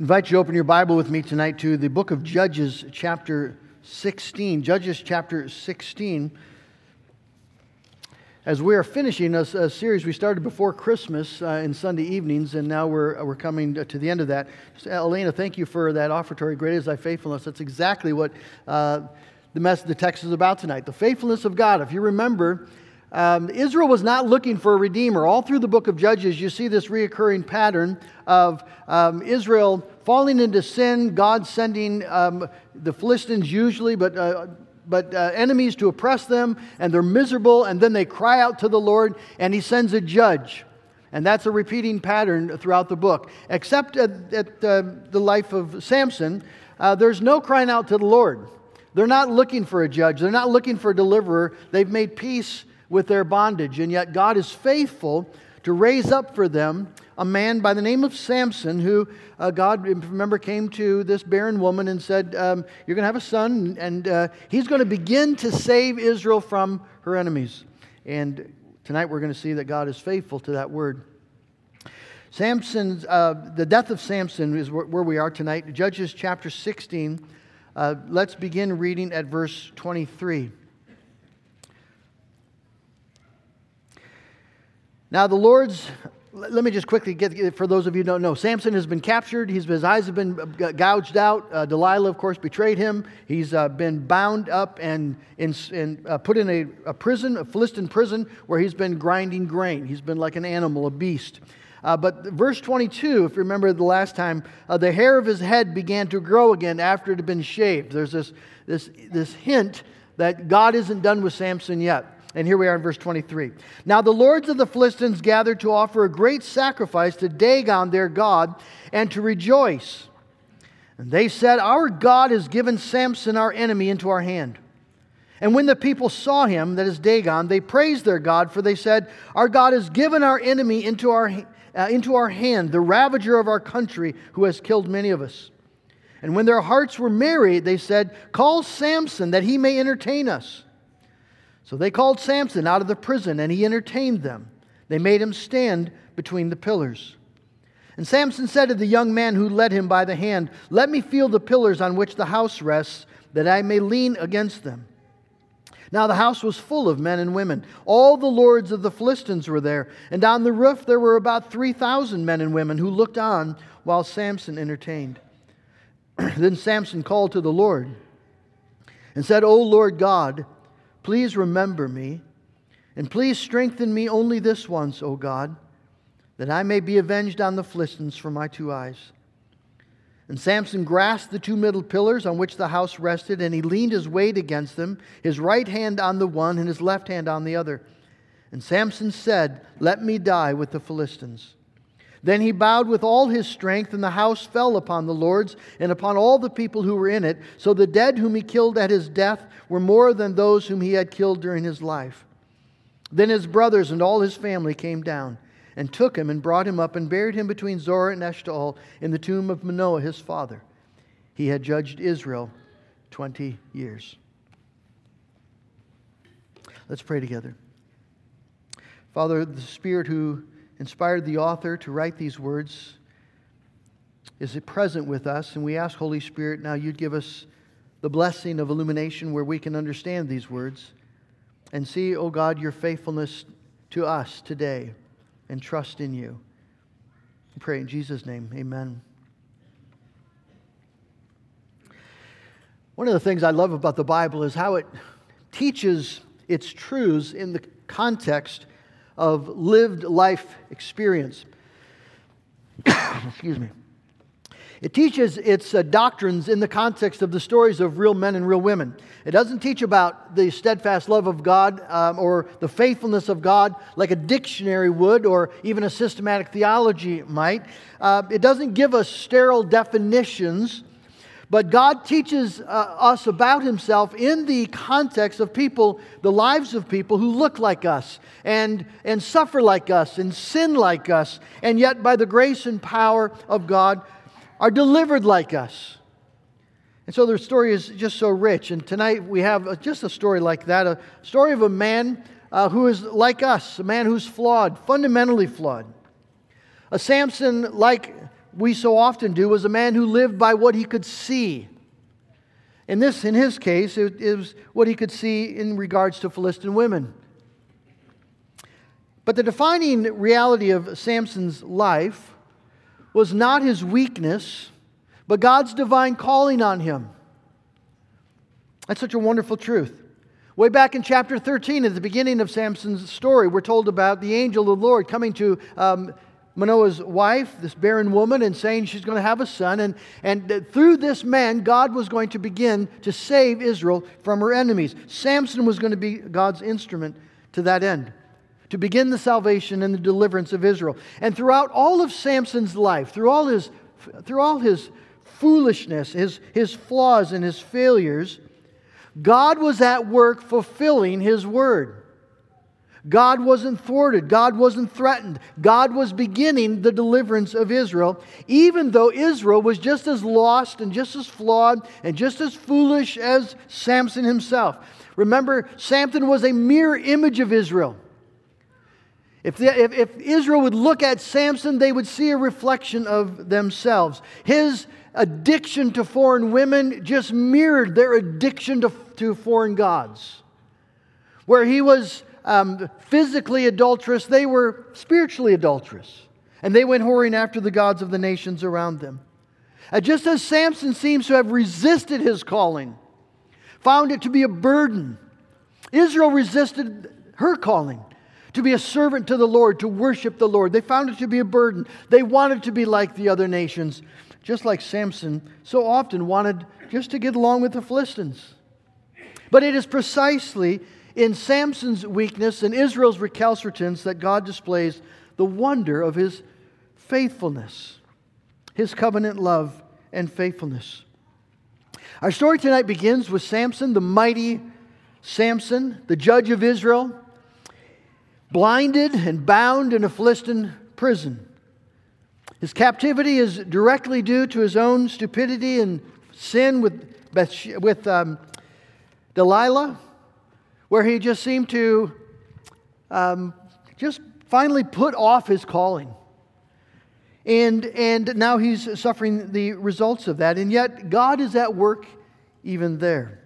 invite you to open your Bible with me tonight to the book of Judges, chapter 16. Judges, chapter 16. As we are finishing a, a series we started before Christmas uh, in Sunday evenings, and now we're, we're coming to the end of that. Just, Elena, thank you for that offertory. Great is thy faithfulness. That's exactly what uh, the, mess, the text is about tonight. The faithfulness of God. If you remember, um, Israel was not looking for a redeemer. All through the book of Judges, you see this reoccurring pattern of um, Israel falling into sin, God sending um, the Philistines usually, but, uh, but uh, enemies to oppress them, and they're miserable, and then they cry out to the Lord, and He sends a judge. And that's a repeating pattern throughout the book. Except at, at uh, the life of Samson, uh, there's no crying out to the Lord. They're not looking for a judge, they're not looking for a deliverer. They've made peace with their bondage. And yet, God is faithful to raise up for them a man by the name of Samson, who uh, God, remember, came to this barren woman and said, um, You're going to have a son, and uh, he's going to begin to save Israel from her enemies. And tonight we're going to see that God is faithful to that word. Samson's, uh, the death of Samson is where, where, we are tonight. Judges chapter 16. Uh, let's begin reading at verse 23. Now, the Lord's, let me just quickly get, for those of you who don't know, Samson has been captured. He's, his eyes have been gouged out. Uh, Delilah, of course, betrayed him. He's uh, been bound up and in, in, uh, put in a, a, prison, a Philistine prison, where he's been grinding grain. He's been like an animal, a beast. Uh, but verse 22, if you remember the last time, uh, the hair of his head began to grow again after it had been shaved. There's this, this, this hint that God isn't done with Samson yet. And here we are in verse 23. Now the lords of the Philistines gathered to offer a great sacrifice to Dagon their God and to rejoice. And they said, Our God has given Samson our enemy into our hand. And when the people saw him, that is Dagon, they praised their God, for they said, Our God has given our enemy into our, uh, into our hand, the ravager of our country, who has killed many of us. And when their hearts were merry, they said, Call Samson that he may entertain us. So they called Samson out of the prison, and he entertained them. They made him stand between the pillars. And Samson said to the young man who led him by the hand, Let me feel the pillars on which the house rests, that I may lean against them. Now the house was full of men and women. All the lords of the Philistines were there, and on the roof there were about 3,000 men and women who looked on while Samson entertained. then Samson called to the Lord and said, O Lord God, Please remember me, and please strengthen me only this once, O God, that I may be avenged on the Philistines for my two eyes. And Samson grasped the two middle pillars on which the house rested, and he leaned his weight against them, his right hand on the one and his left hand on the other. And Samson said, Let me die with the Philistines. Then he bowed with all his strength, and the house fell upon the lords and upon all the people who were in it. So the dead whom he killed at his death were more than those whom he had killed during his life. Then his brothers and all his family came down and took him and brought him up and buried him between Zorah and Eshtaol in the tomb of Manoah his father. He had judged Israel 20 years. Let's pray together. Father, the Spirit who inspired the author to write these words is it present with us, and we ask, Holy Spirit, now you'd give us the blessing of illumination where we can understand these words and see, O oh God, your faithfulness to us today and trust in you. We pray in Jesus' name, amen. One of the things I love about the Bible is how it teaches its truths in the context of lived life experience. Excuse me. It teaches its uh, doctrines in the context of the stories of real men and real women. It doesn't teach about the steadfast love of God um, or the faithfulness of God like a dictionary would or even a systematic theology might. Uh, it doesn't give us sterile definitions but God teaches uh, us about Himself in the context of people, the lives of people who look like us and, and suffer like us and sin like us, and yet by the grace and power of God are delivered like us. And so their story is just so rich. And tonight we have just a story like that a story of a man uh, who is like us, a man who's flawed, fundamentally flawed. A Samson like we so often do, was a man who lived by what he could see. In this, in his case, it, it was what he could see in regards to Philistine women. But the defining reality of Samson's life was not his weakness, but God's divine calling on him. That's such a wonderful truth. Way back in chapter 13, at the beginning of Samson's story, we're told about the angel of the Lord coming to um, Manoah's wife, this barren woman, and saying she's going to have a son. And, and through this man, God was going to begin to save Israel from her enemies. Samson was going to be God's instrument to that end, to begin the salvation and the deliverance of Israel. And throughout all of Samson's life, through all his, through all his foolishness, his, his flaws, and his failures, God was at work fulfilling his word. God wasn't thwarted. God wasn't threatened. God was beginning the deliverance of Israel, even though Israel was just as lost and just as flawed and just as foolish as Samson himself. Remember, Samson was a mirror image of Israel. If, the, if, if Israel would look at Samson, they would see a reflection of themselves. His addiction to foreign women just mirrored their addiction to, to foreign gods. Where he was um, physically adulterous, they were spiritually adulterous. And they went whoring after the gods of the nations around them. And just as Samson seems to have resisted his calling, found it to be a burden, Israel resisted her calling to be a servant to the Lord, to worship the Lord. They found it to be a burden. They wanted to be like the other nations, just like Samson so often wanted just to get along with the Philistines. But it is precisely in Samson's weakness and Israel's recalcitrance that God displays the wonder of his faithfulness, his covenant love and faithfulness. Our story tonight begins with Samson, the mighty Samson, the judge of Israel, blinded and bound in a Philistine prison. His captivity is directly due to his own stupidity and sin with, with um, Delilah where he just seemed to um, just finally put off his calling. And, and now he's suffering the results of that. And yet, God is at work even there.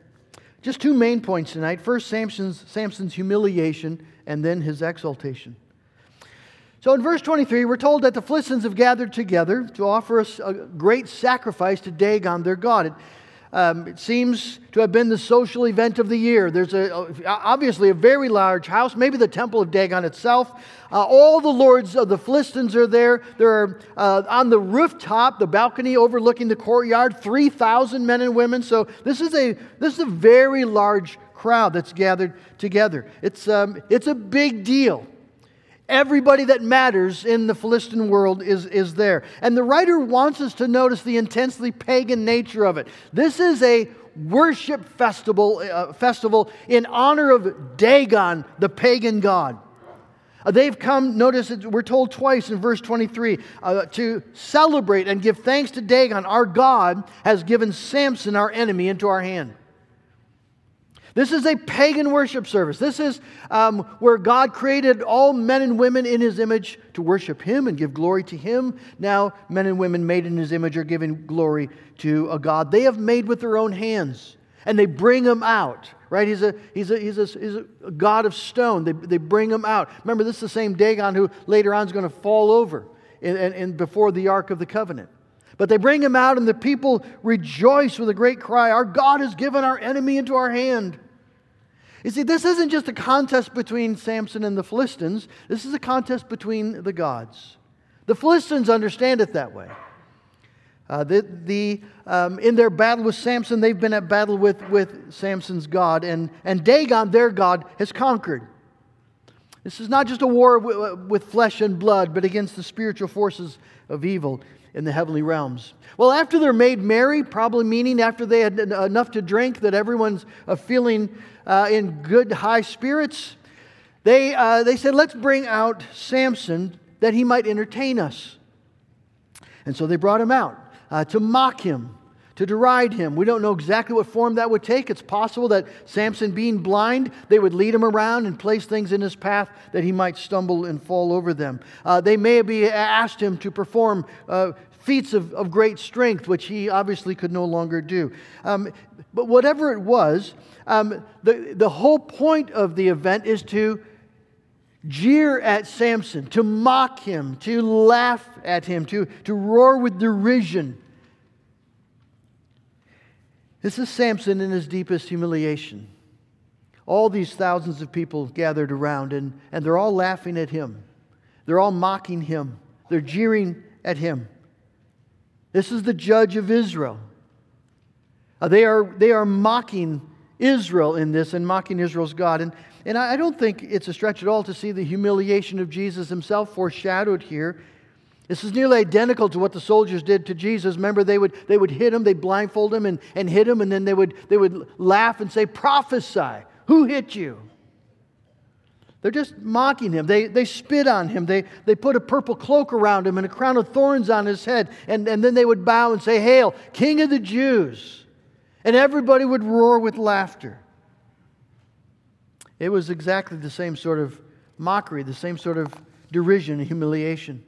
Just two main points tonight. First, Samson's, Samson's humiliation, and then his exaltation. So in verse 23, we're told that the Philistines have gathered together to offer a great sacrifice to Dagon, their God. It, um, it seems to have been the social event of the year. There's a, obviously a very large house, maybe the temple of Dagon itself. Uh, all the lords of the Philistines are there. They're uh, on the rooftop, the balcony overlooking the courtyard, 3,000 men and women. So this is a, this is a very large crowd that's gathered together. It's, um, it's a big deal. Everybody that matters in the Philistine world is, is there. And the writer wants us to notice the intensely pagan nature of it. This is a worship festival, uh, festival in honor of Dagon, the pagan god. Uh, they've come, notice it, we're told twice in verse 23, uh, to celebrate and give thanks to Dagon. Our God has given Samson, our enemy, into our hand. This is a pagan worship service. This is um, where God created all men and women in his image to worship him and give glory to him. Now, men and women made in his image are giving glory to a God they have made with their own hands. And they bring him out, right? He's a, he's a, he's a, he's a God of stone. They, they bring him out. Remember, this is the same Dagon who later on is going to fall over in, in, before the Ark of the Covenant. But they bring him out, and the people rejoice with a great cry Our God has given our enemy into our hand. You see, this isn't just a contest between Samson and the Philistines, this is a contest between the gods. The Philistines understand it that way. Uh, the, the, um, in their battle with Samson, they've been at battle with, with Samson's God, and, and Dagon, their God, has conquered. This is not just a war with flesh and blood, but against the spiritual forces of evil in the heavenly realms. Well, after they're made merry, probably meaning after they had enough to drink that everyone's uh, feeling uh, in good high spirits, they, uh, they said, Let's bring out Samson that he might entertain us. And so they brought him out uh, to mock him, to deride him. We don't know exactly what form that would take. It's possible that Samson, being blind, they would lead him around and place things in his path that he might stumble and fall over them. Uh, they may have asked him to perform uh, feats of, of great strength, which he obviously could no longer do. Um, but whatever it was, um, the, the whole point of the event is to jeer at Samson, to mock him, to laugh at him, to, to roar with derision. This is Samson in his deepest humiliation. All these thousands of people gathered around, and, and they're all laughing at him. They're all mocking him. They're jeering at him. This is the judge of Israel. Uh, they, are, they are mocking Israel in this and mocking Israel's God. And, and I don't think it's a stretch at all to see the humiliation of Jesus himself foreshadowed here this is nearly identical to what the soldiers did to Jesus. Remember, they would, they would hit him, they'd blindfold him and, and hit him, and then they would, they would laugh and say, Prophesy. Who hit you? They're just mocking him. They, they spit on him. They, they put a purple cloak around him and a crown of thorns on his head. And, and then they would bow and say, Hail, King of the Jews. And everybody would roar with laughter. It was exactly the same sort of mockery, the same sort of derision and humiliation.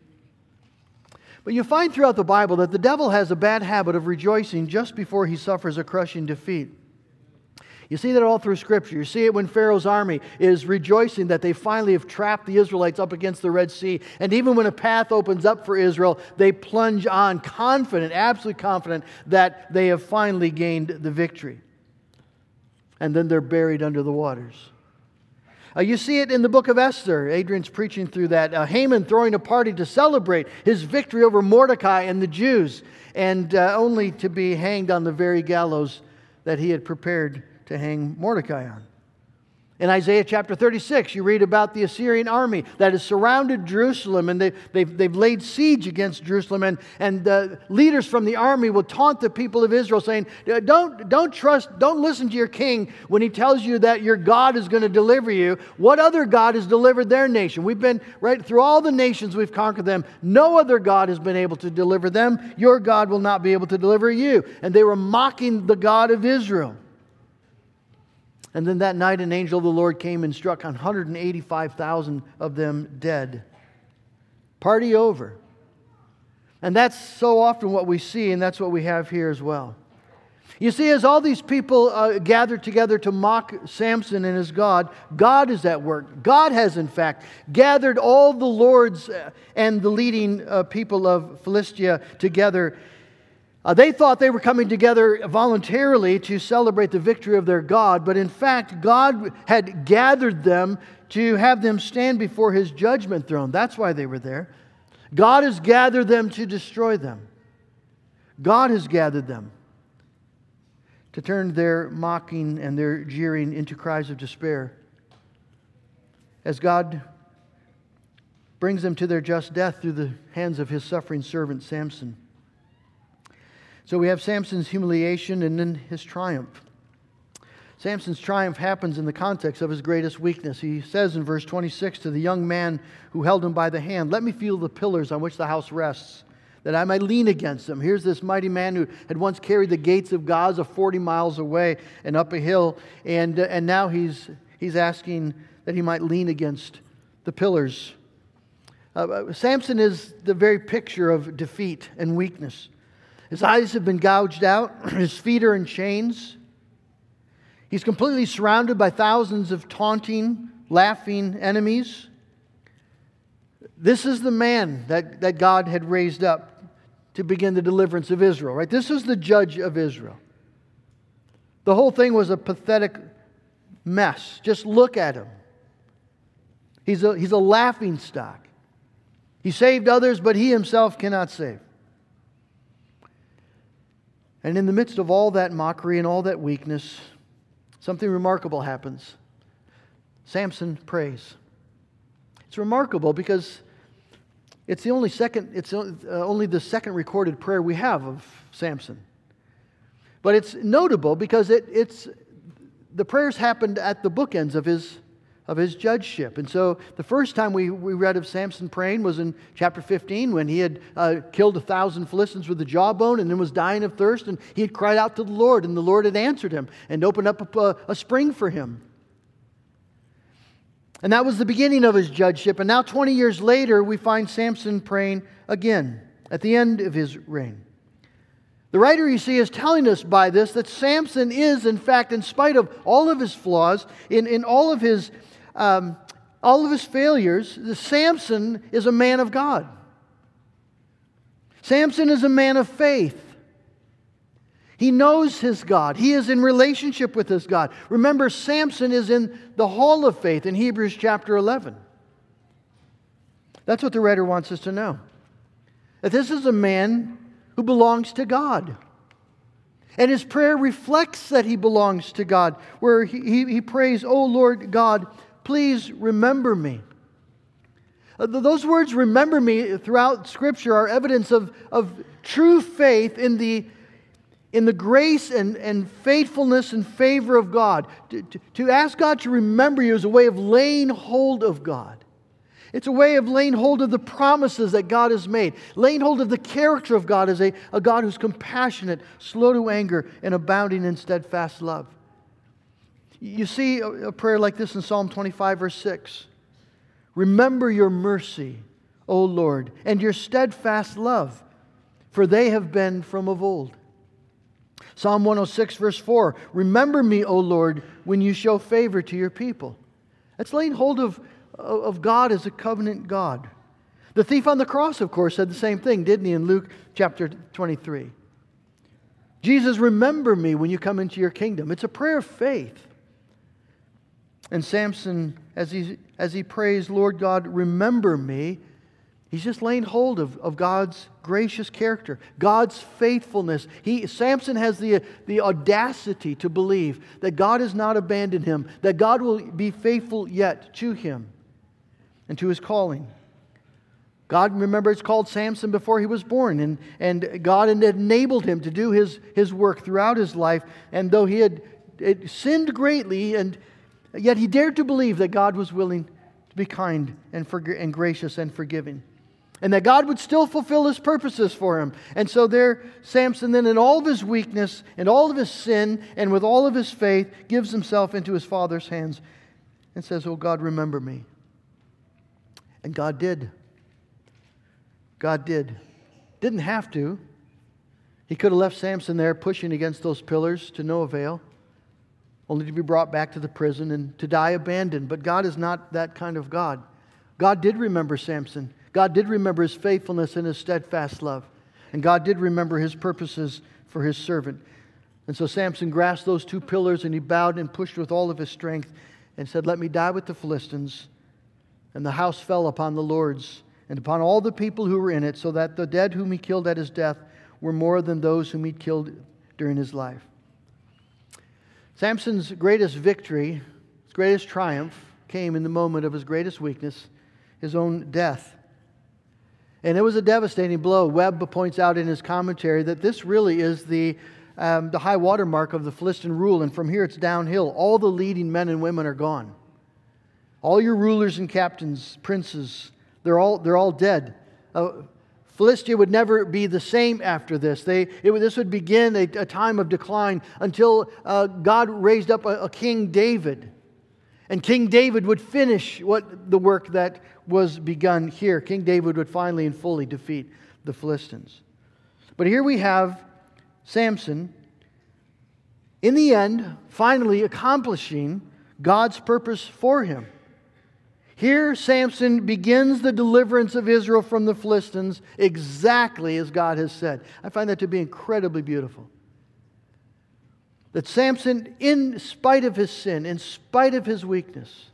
But you find throughout the Bible that the devil has a bad habit of rejoicing just before he suffers a crushing defeat. You see that all through Scripture. You see it when Pharaoh's army is rejoicing that they finally have trapped the Israelites up against the Red Sea. And even when a path opens up for Israel, they plunge on, confident, absolutely confident that they have finally gained the victory. And then they're buried under the waters. Uh, you see it in the book of Esther. Adrian's preaching through that. Uh, Haman throwing a party to celebrate his victory over Mordecai and the Jews, and uh, only to be hanged on the very gallows that he had prepared to hang Mordecai on. In Isaiah chapter 36, you read about the Assyrian army that has surrounded Jerusalem and they, they've, they've laid siege against Jerusalem. And, and the leaders from the army will taunt the people of Israel, saying, uh, don't, don't trust, don't listen to your king when he tells you that your God is going to deliver you. What other God has delivered their nation? We've been right through all the nations, we've conquered them. No other God has been able to deliver them. Your God will not be able to deliver you. And they were mocking the God of Israel. And then that night, an angel of the Lord came and struck 185,000 of them dead. Party over. And that's so often what we see, and that's what we have here as well. You see, as all these people uh, gathered together to mock Samson and his God, God is at work. God has, in fact, gathered all the lords uh, and the leading uh, people of Philistia together uh, they thought they were coming together voluntarily to celebrate the victory of their God, but in fact, God had gathered them to have them stand before his judgment throne. That's why they were there. God has gathered them to destroy them. God has gathered them to turn their mocking and their jeering into cries of despair. As God brings them to their just death through the hands of his suffering servant Samson. So we have Samson's humiliation and then his triumph. Samson's triumph happens in the context of his greatest weakness. He says in verse 26 to the young man who held him by the hand, Let me feel the pillars on which the house rests, that I might lean against them. Here's this mighty man who had once carried the gates of Gaza 40 miles away and up a hill, and, uh, and now he's, he's asking that he might lean against the pillars. Uh, uh Samson is the very picture of defeat and weakness. His eyes have been gouged out, his feet are in chains. He's completely surrounded by thousands of taunting, laughing enemies. This is the man that, that God had raised up to begin the deliverance of Israel, right? This is the judge of Israel. The whole thing was a pathetic mess. Just look at him. He's a, he's a laughing stock. He saved others, but he himself cannot save. And in the midst of all that mockery and all that weakness, something remarkable happens. Samson prays. It's remarkable because it's the only second it's uh, only the second recorded prayer we have of Samson. But it's notable because it, it's the prayers happened at the bookends of his of his judgeship. And so the first time we, we read of Samson praying was in chapter 15 when he had uh, killed a thousand Philistines with the jawbone and then was dying of thirst. And he had cried out to the Lord, and the Lord had answered him and opened up a, a spring for him. And that was the beginning of his judgeship. And now, 20 years later, we find Samson praying again at the end of his reign. The writer, you see, is telling us by this that Samson is, in fact, in spite of all of his flaws, in, in all of his um, all of his failures, Samson is a man of God. Samson is a man of faith. He knows his God. He is in relationship with his God. Remember, Samson is in the hall of faith in Hebrews chapter 11. That's what the writer wants us to know. That this is a man who belongs to God. And his prayer reflects that he belongs to God, where he, he, he prays, Oh Lord God, please remember me. Uh, those words, remember me, throughout Scripture are evidence of, of true faith in the, in the grace and, and faithfulness and favor of God. To, to, to ask God to remember you is a way of laying hold of God. It's a way of laying hold of the promises that God has made, laying hold of the character of God as a, a God who's compassionate, slow to anger, and abounding in steadfast love. You see a prayer like this in Psalm 25, verse 6. Remember your mercy, O Lord, and your steadfast love, for they have been from of old. Psalm 106, verse 4 Remember me, O Lord, when you show favor to your people. That's laying hold of, of God as a covenant God. The thief on the cross, of course, said the same thing, didn't he, in Luke chapter 23? Jesus, remember me when you come into your kingdom. It's a prayer of faith. And Samson, as he, as he prays, Lord God, remember me, he's just laying hold of, of God's gracious character, God's faithfulness. He, Samson has the, the audacity to believe that God has not abandoned him, that God will be faithful yet to him and to his calling. God, remember, it's called Samson before he was born, and, and God had enabled him to do his, his work throughout his life. And though he had sinned greatly and Yet he dared to believe that God was willing to be kind and, and gracious and forgiving. And that God would still fulfill his purposes for him. And so there, Samson, then in all of his weakness and all of his sin and with all of his faith, gives himself into his father's hands and says, Oh God, remember me. And God did. God did. Didn't have to. He could have left Samson there pushing against those pillars to no avail only to be brought back to the prison and to die abandoned. But God is not that kind of God. God did remember Samson. God did remember his faithfulness and his steadfast love. And God did remember his purposes for his servant. And so Samson grasped those two pillars and he bowed and pushed with all of his strength and said, Let me die with the Philistines. And the house fell upon the lords and upon all the people who were in it, so that the dead whom he killed at his death were more than those whom he killed during his life. Samson's greatest victory, his greatest triumph, came in the moment of his greatest weakness, his own death. And it was a devastating blow. Webb points out in his commentary that this really is the, um, the high water mark of the Philistine rule, and from here it's downhill. All the leading men and women are gone. All your rulers and captains, princes, they're all, they're all dead. Uh, Philistia would never be the same after this. They, it, this would begin a, a, time of decline until uh, God raised up a, a, King David. And King David would finish what the work that was begun here. King David would finally and fully defeat the Philistines. But here we have Samson, in the end, finally accomplishing God's purpose for him. Here, Samson begins the deliverance of Israel from the Philistines exactly as God has said. I find that to be incredibly beautiful. That Samson, in spite of his sin, in spite of his weakness,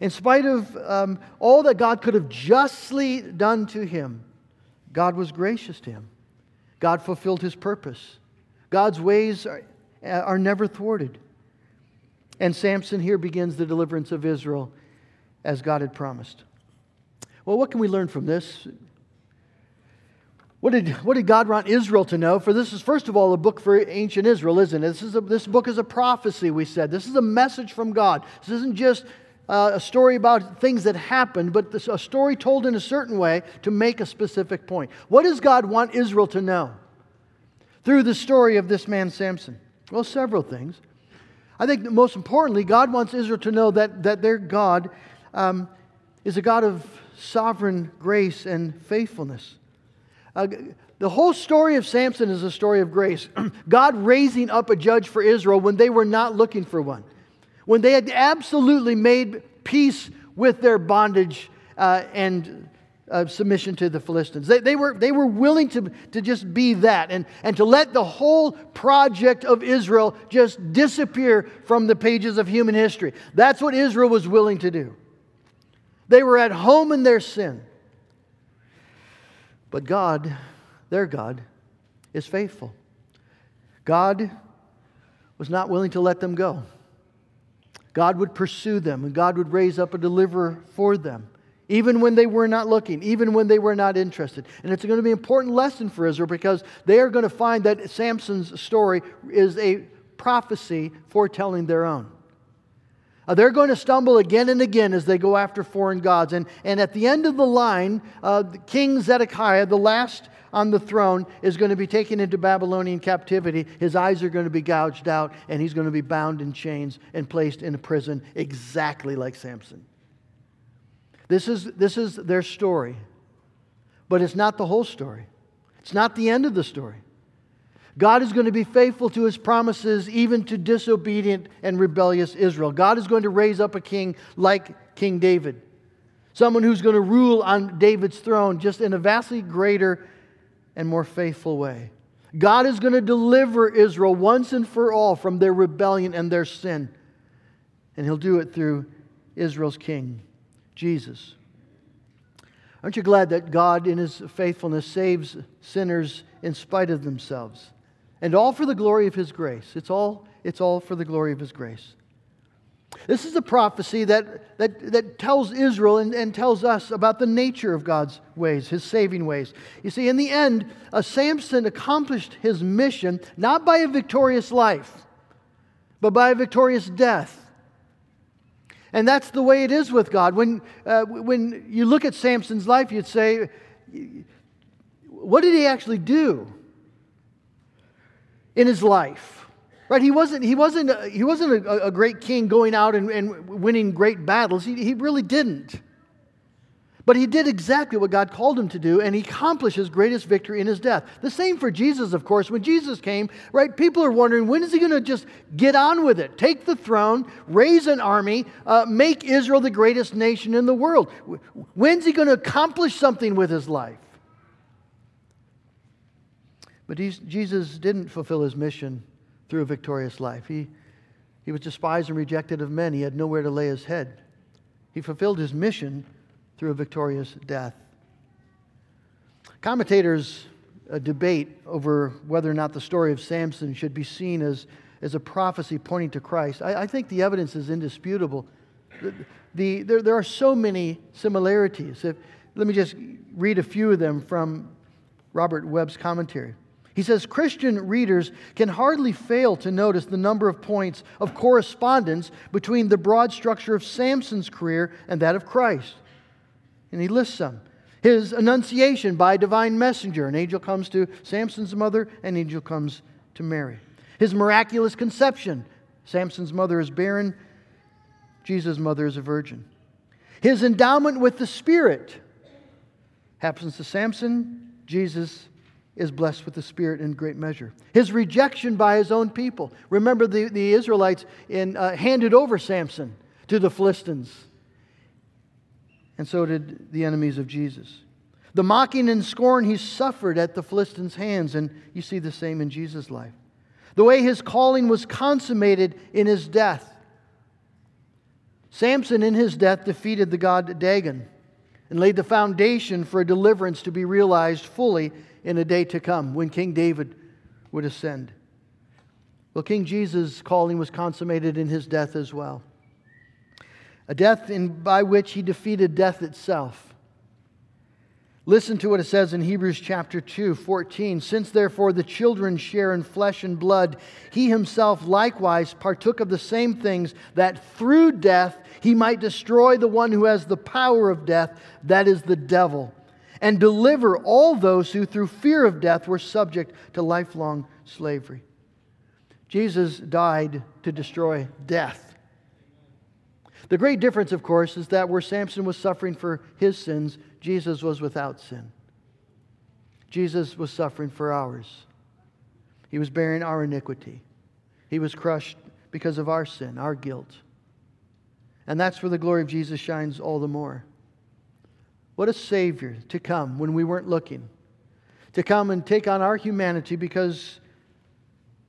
in spite of um, all that God could have justly done to him, God was gracious to him. God fulfilled his purpose. God's ways are, are never thwarted. And Samson here begins the deliverance of Israel as God had promised. Well, what can we learn from this? What did, what did God want Israel to know? For this is, first of all, a book for ancient Israel, isn't it? This, is a, this book is a prophecy, we said. This is a message from God. This isn't just uh, a story about things that happened, but this, a story told in a certain way to make a specific point. What does God want Israel to know through the story of this man Samson? Well, several things. I think most importantly, God wants Israel to know that, that their God um, is a God of sovereign grace and faithfulness. Uh, the whole story of Samson is a story of grace. God raising up a judge for Israel when they were not looking for one, when they had absolutely made peace with their bondage uh, and uh, submission to the Philistines. They, they, were, they were willing to, to just be that and, and to let the whole project of Israel just disappear from the pages of human history. That's what Israel was willing to do. They were at home in their sin. But God, their God, is faithful. God was not willing to let them go. God would pursue them, and God would raise up a deliverer for them, even when they were not looking, even when they were not interested. And it's going to be an important lesson for Israel because they are going to find that Samson's story is a prophecy foretelling their own. Uh, they're going to stumble again and again as they go after foreign gods. And, and at the end of the line, uh, King Zedekiah, the last on the throne, is going to be taken into Babylonian captivity. His eyes are going to be gouged out, and he's going to be bound in chains and placed in a prison exactly like Samson. This is, this is their story, but it's not the whole story. It's not the end of the story. God is going to be faithful to his promises even to disobedient and rebellious Israel. God is going to raise up a king like King David, someone who's going to rule on David's throne just in a vastly greater and more faithful way. God is going to deliver Israel once and for all from their rebellion and their sin. And he'll do it through Israel's king, Jesus. Aren't you glad that God, in his faithfulness, saves sinners in spite of themselves? And all for the glory of his grace. It's all, it's all for the glory of his grace. This is a prophecy that, that, that tells Israel and, and tells us about the nature of God's ways, his saving ways. You see, in the end, uh, Samson accomplished his mission not by a victorious life, but by a victorious death. And that's the way it is with God. When, uh, when you look at Samson's life, you'd say, what did he actually do? In his life. Right? He wasn't, he wasn't, he wasn't a, a great king going out and, and winning great battles. He, he really didn't. But he did exactly what God called him to do, and he accomplished his greatest victory in his death. The same for Jesus, of course. When Jesus came, right, people are wondering when is he going to just get on with it? Take the throne, raise an army, uh, make Israel the greatest nation in the world. When's he going to accomplish something with his life? But Jesus didn't fulfill his mission through a victorious life. He, he was despised and rejected of men. He had nowhere to lay his head. He fulfilled his mission through a victorious death. Commentators uh, debate over whether or not the story of Samson should be seen as, as a prophecy pointing to Christ. I, I think the evidence is indisputable. The, the, there, there are so many similarities. If, let me just read a few of them from Robert Webb's commentary. He says Christian readers can hardly fail to notice the number of points of correspondence between the broad structure of Samson's career and that of Christ. And he lists some. His annunciation by a divine messenger. An angel comes to Samson's mother, an angel comes to Mary. His miraculous conception. Samson's mother is barren, Jesus' mother is a virgin. His endowment with the Spirit happens to Samson, Jesus is blessed with the Spirit in great measure. His rejection by his own people. Remember, the, the Israelites in, uh, handed over Samson to the Philistines. And so did the enemies of Jesus. The mocking and scorn he suffered at the Philistines' hands, and you see the same in Jesus' life. The way his calling was consummated in his death. Samson, in his death, defeated the god Dagon and laid the foundation for a deliverance to be realized fully in a day to come when King David would ascend. Well, King Jesus' calling was consummated in his death as well. A death in, by which he defeated death itself. Listen to what it says in Hebrews chapter 2, 14. Since therefore the children share in flesh and blood, he himself likewise partook of the same things, that through death he might destroy the one who has the power of death, that is the devil, and deliver all those who through fear of death were subject to lifelong slavery. Jesus died to destroy death. The great difference, of course, is that where Samson was suffering for his sins, Jesus was without sin. Jesus was suffering for ours. He was bearing our iniquity. He was crushed because of our sin, our guilt. And that's where the glory of Jesus shines all the more. What a Savior to come when we weren't looking, to come and take on our humanity because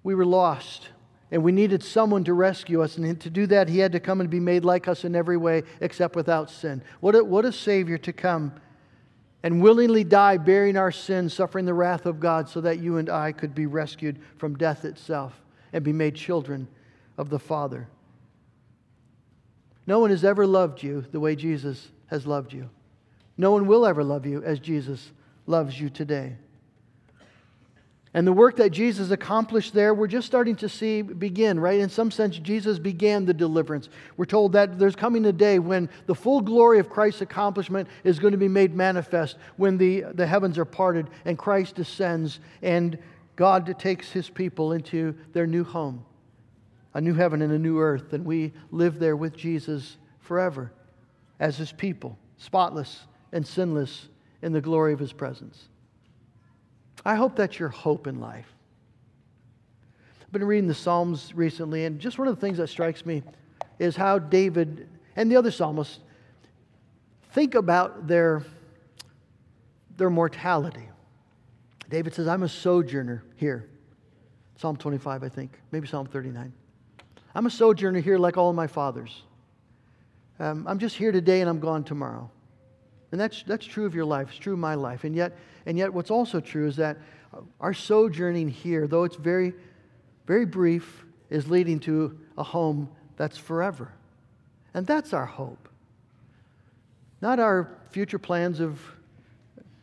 we were lost and we needed someone to rescue us. And to do that, he had to come and be made like us in every way except without sin. What a, what a Savior to come and willingly die, bearing our sins, suffering the wrath of God, so that you and I could be rescued from death itself and be made children of the Father. No one has ever loved you the way Jesus has loved you. No one will ever love you as Jesus loves you today. And the work that Jesus accomplished there, we're just starting to see begin, right? In some sense, Jesus began the deliverance. We're told that there's coming a day when the full glory of Christ's accomplishment is going to be made manifest, when the, the heavens are parted and Christ descends and God takes his people into their new home, a new heaven and a new earth, and we live there with Jesus forever as his people, spotless and sinless in the glory of his presence. I hope that's your hope in life. I've been reading the Psalms recently, and just one of the things that strikes me is how David and the other psalmists think about their, their mortality. David says, I'm a sojourner here. Psalm 25, I think, maybe Psalm 39. I'm a sojourner here like all my fathers. Um, I'm just here today and I'm gone tomorrow. And that's, that's true of your life. It's true of my life. And yet, and yet, what's also true is that our sojourning here, though it's very, very brief, is leading to a home that's forever. And that's our hope. Not our future plans of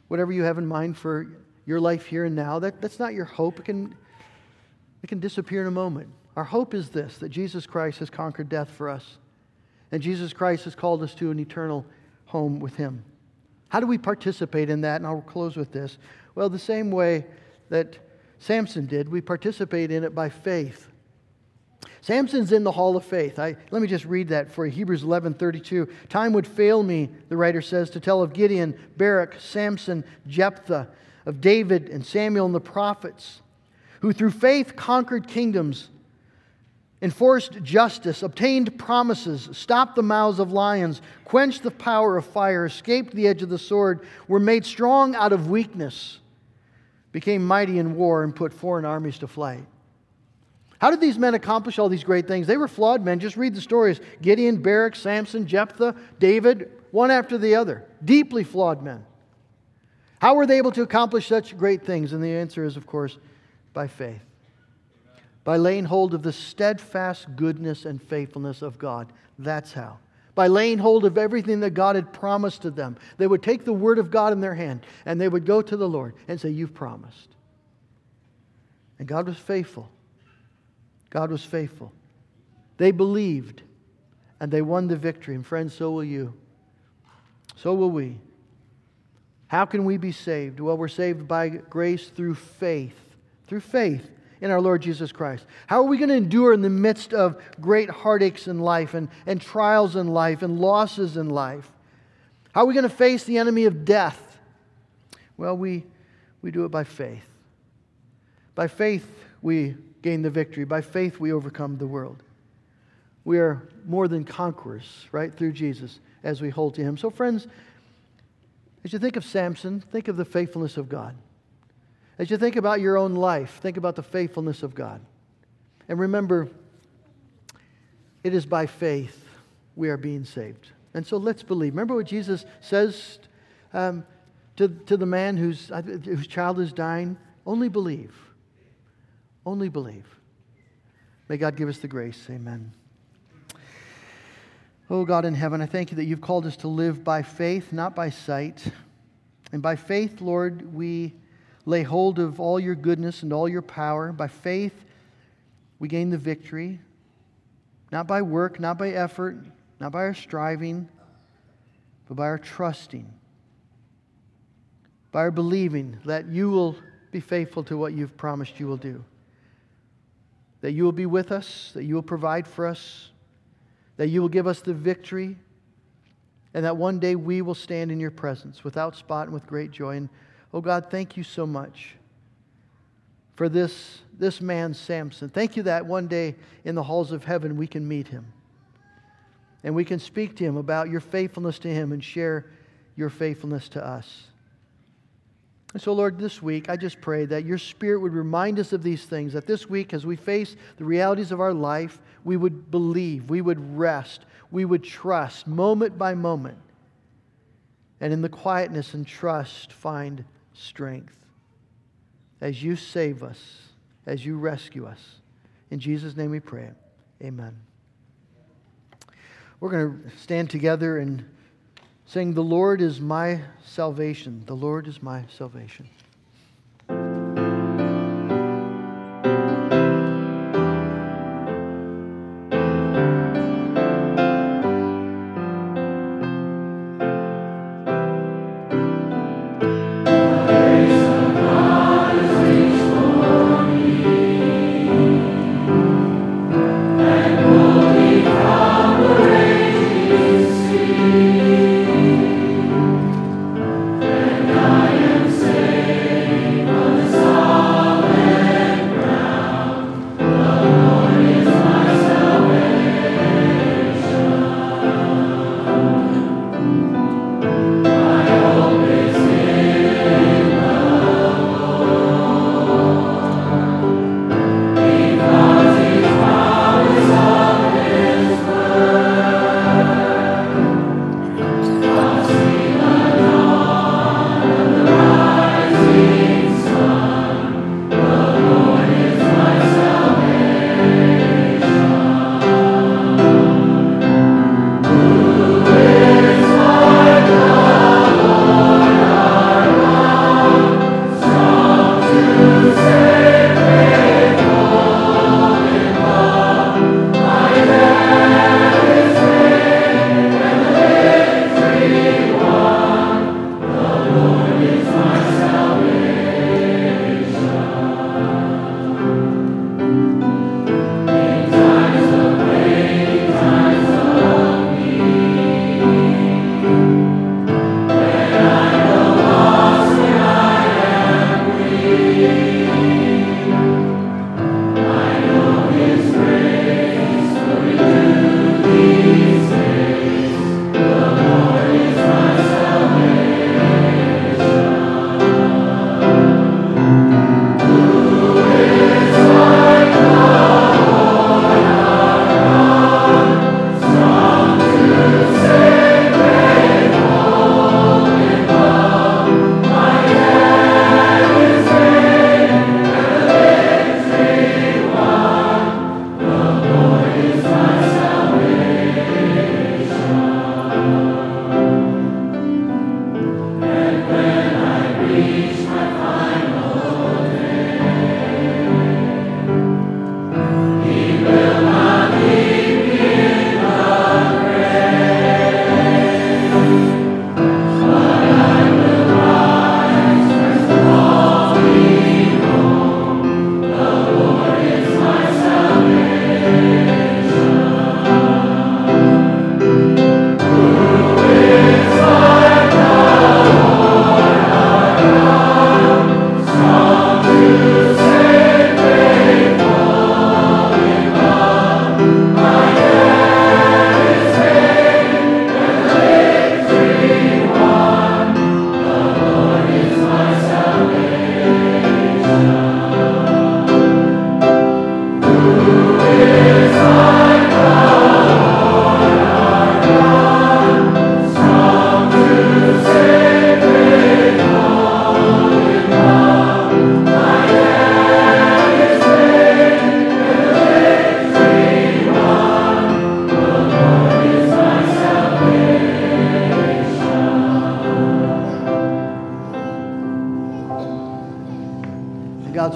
whatever you have in mind for your life here and now. That, that's not your hope. It can, it can disappear in a moment. Our hope is this that Jesus Christ has conquered death for us. And Jesus Christ has called us to an eternal home with Him. How do we participate in that? And I'll close with this. Well, the same way that Samson did, we participate in it by faith. Samson's in the hall of faith. I, let me just read that for you. Hebrews 11 32. Time would fail me, the writer says, to tell of Gideon, Barak, Samson, Jephthah, of David and Samuel and the prophets, who through faith conquered kingdoms enforced justice, obtained promises, stopped the mouths of lions, quenched the power of fire, escaped the edge of the sword, were made strong out of weakness, became mighty in war, and put foreign armies to flight. How did these men accomplish all these great things? They were flawed men. Just read the stories Gideon, Barak, Samson, Jephthah, David, one after the other. Deeply flawed men. How were they able to accomplish such great things? And the answer is, of course, by faith by laying hold of the steadfast goodness and faithfulness of God. That's how. By laying hold of everything that God had promised to them. They would take the word of God in their hand and they would go to the Lord and say, You've promised. And God was faithful. God was faithful. They believed and they won the victory. And friends, so will you. So will we. How can we be saved? Well, we're saved by grace through faith. Through faith in our Lord Jesus Christ? How are we going to endure in the midst of great heartaches in life and, and trials in life and losses in life? How are we going to face the enemy of death? Well, we, we do it by faith. By faith, we gain the victory. By faith, we overcome the world. We are more than conquerors, right, through Jesus as we hold to Him. So, friends, as you think of Samson, think of the faithfulness of God. As you think about your own life, think about the faithfulness of God. And remember, it is by faith we are being saved. And so let's believe. Remember what Jesus says um, to, to the man whose, whose child is dying? Only believe. Only believe. May God give us the grace. Amen. Oh God in heaven, I thank you that you've called us to live by faith, not by sight. And by faith, Lord, we lay hold of all your goodness and all your power. By faith, we gain the victory, not by work, not by effort, not by our striving, but by our trusting, by our believing that you will be faithful to what you've promised you will do. That you will be with us, that you will provide for us, that you will give us the victory, and that one day we will stand in your presence without spot and with great joy. And oh God, thank you so much for this, this man, Samson. Thank you that one day in the halls of heaven we can meet him and we can speak to him about your faithfulness to him and share your faithfulness to us. And so, Lord, this week, I just pray that your Spirit would remind us of these things, that this week, as we face the realities of our life, we would believe, we would rest, we would trust moment by moment, and in the quietness and trust, find strength as you save us, as you rescue us. In Jesus' name we pray. Amen. We're going to stand together and sing, The Lord is my salvation. The Lord is my salvation.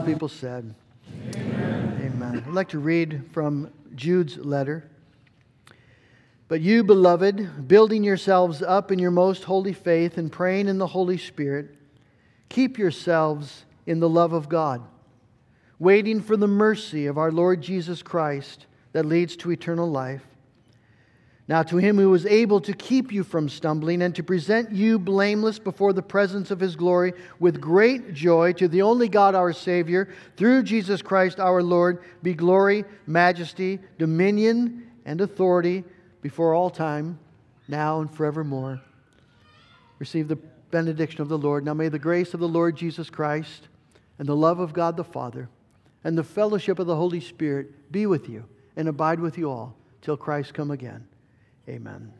God's people said, Amen. Amen. I'd like to read from Jude's letter. But you, beloved, building yourselves up in your most holy faith and praying in the Holy Spirit, keep yourselves in the love of God, waiting for the mercy of our Lord Jesus Christ that leads to eternal life. Now, to him who is able to keep you from stumbling and to present you blameless before the presence of his glory with great joy, to the only God our Savior, through Jesus Christ our Lord, be glory, majesty, dominion, and authority before all time, now and forevermore. Receive the benediction of the Lord. Now may the grace of the Lord Jesus Christ and the love of God the Father and the fellowship of the Holy Spirit be with you and abide with you all till Christ come again. Amen.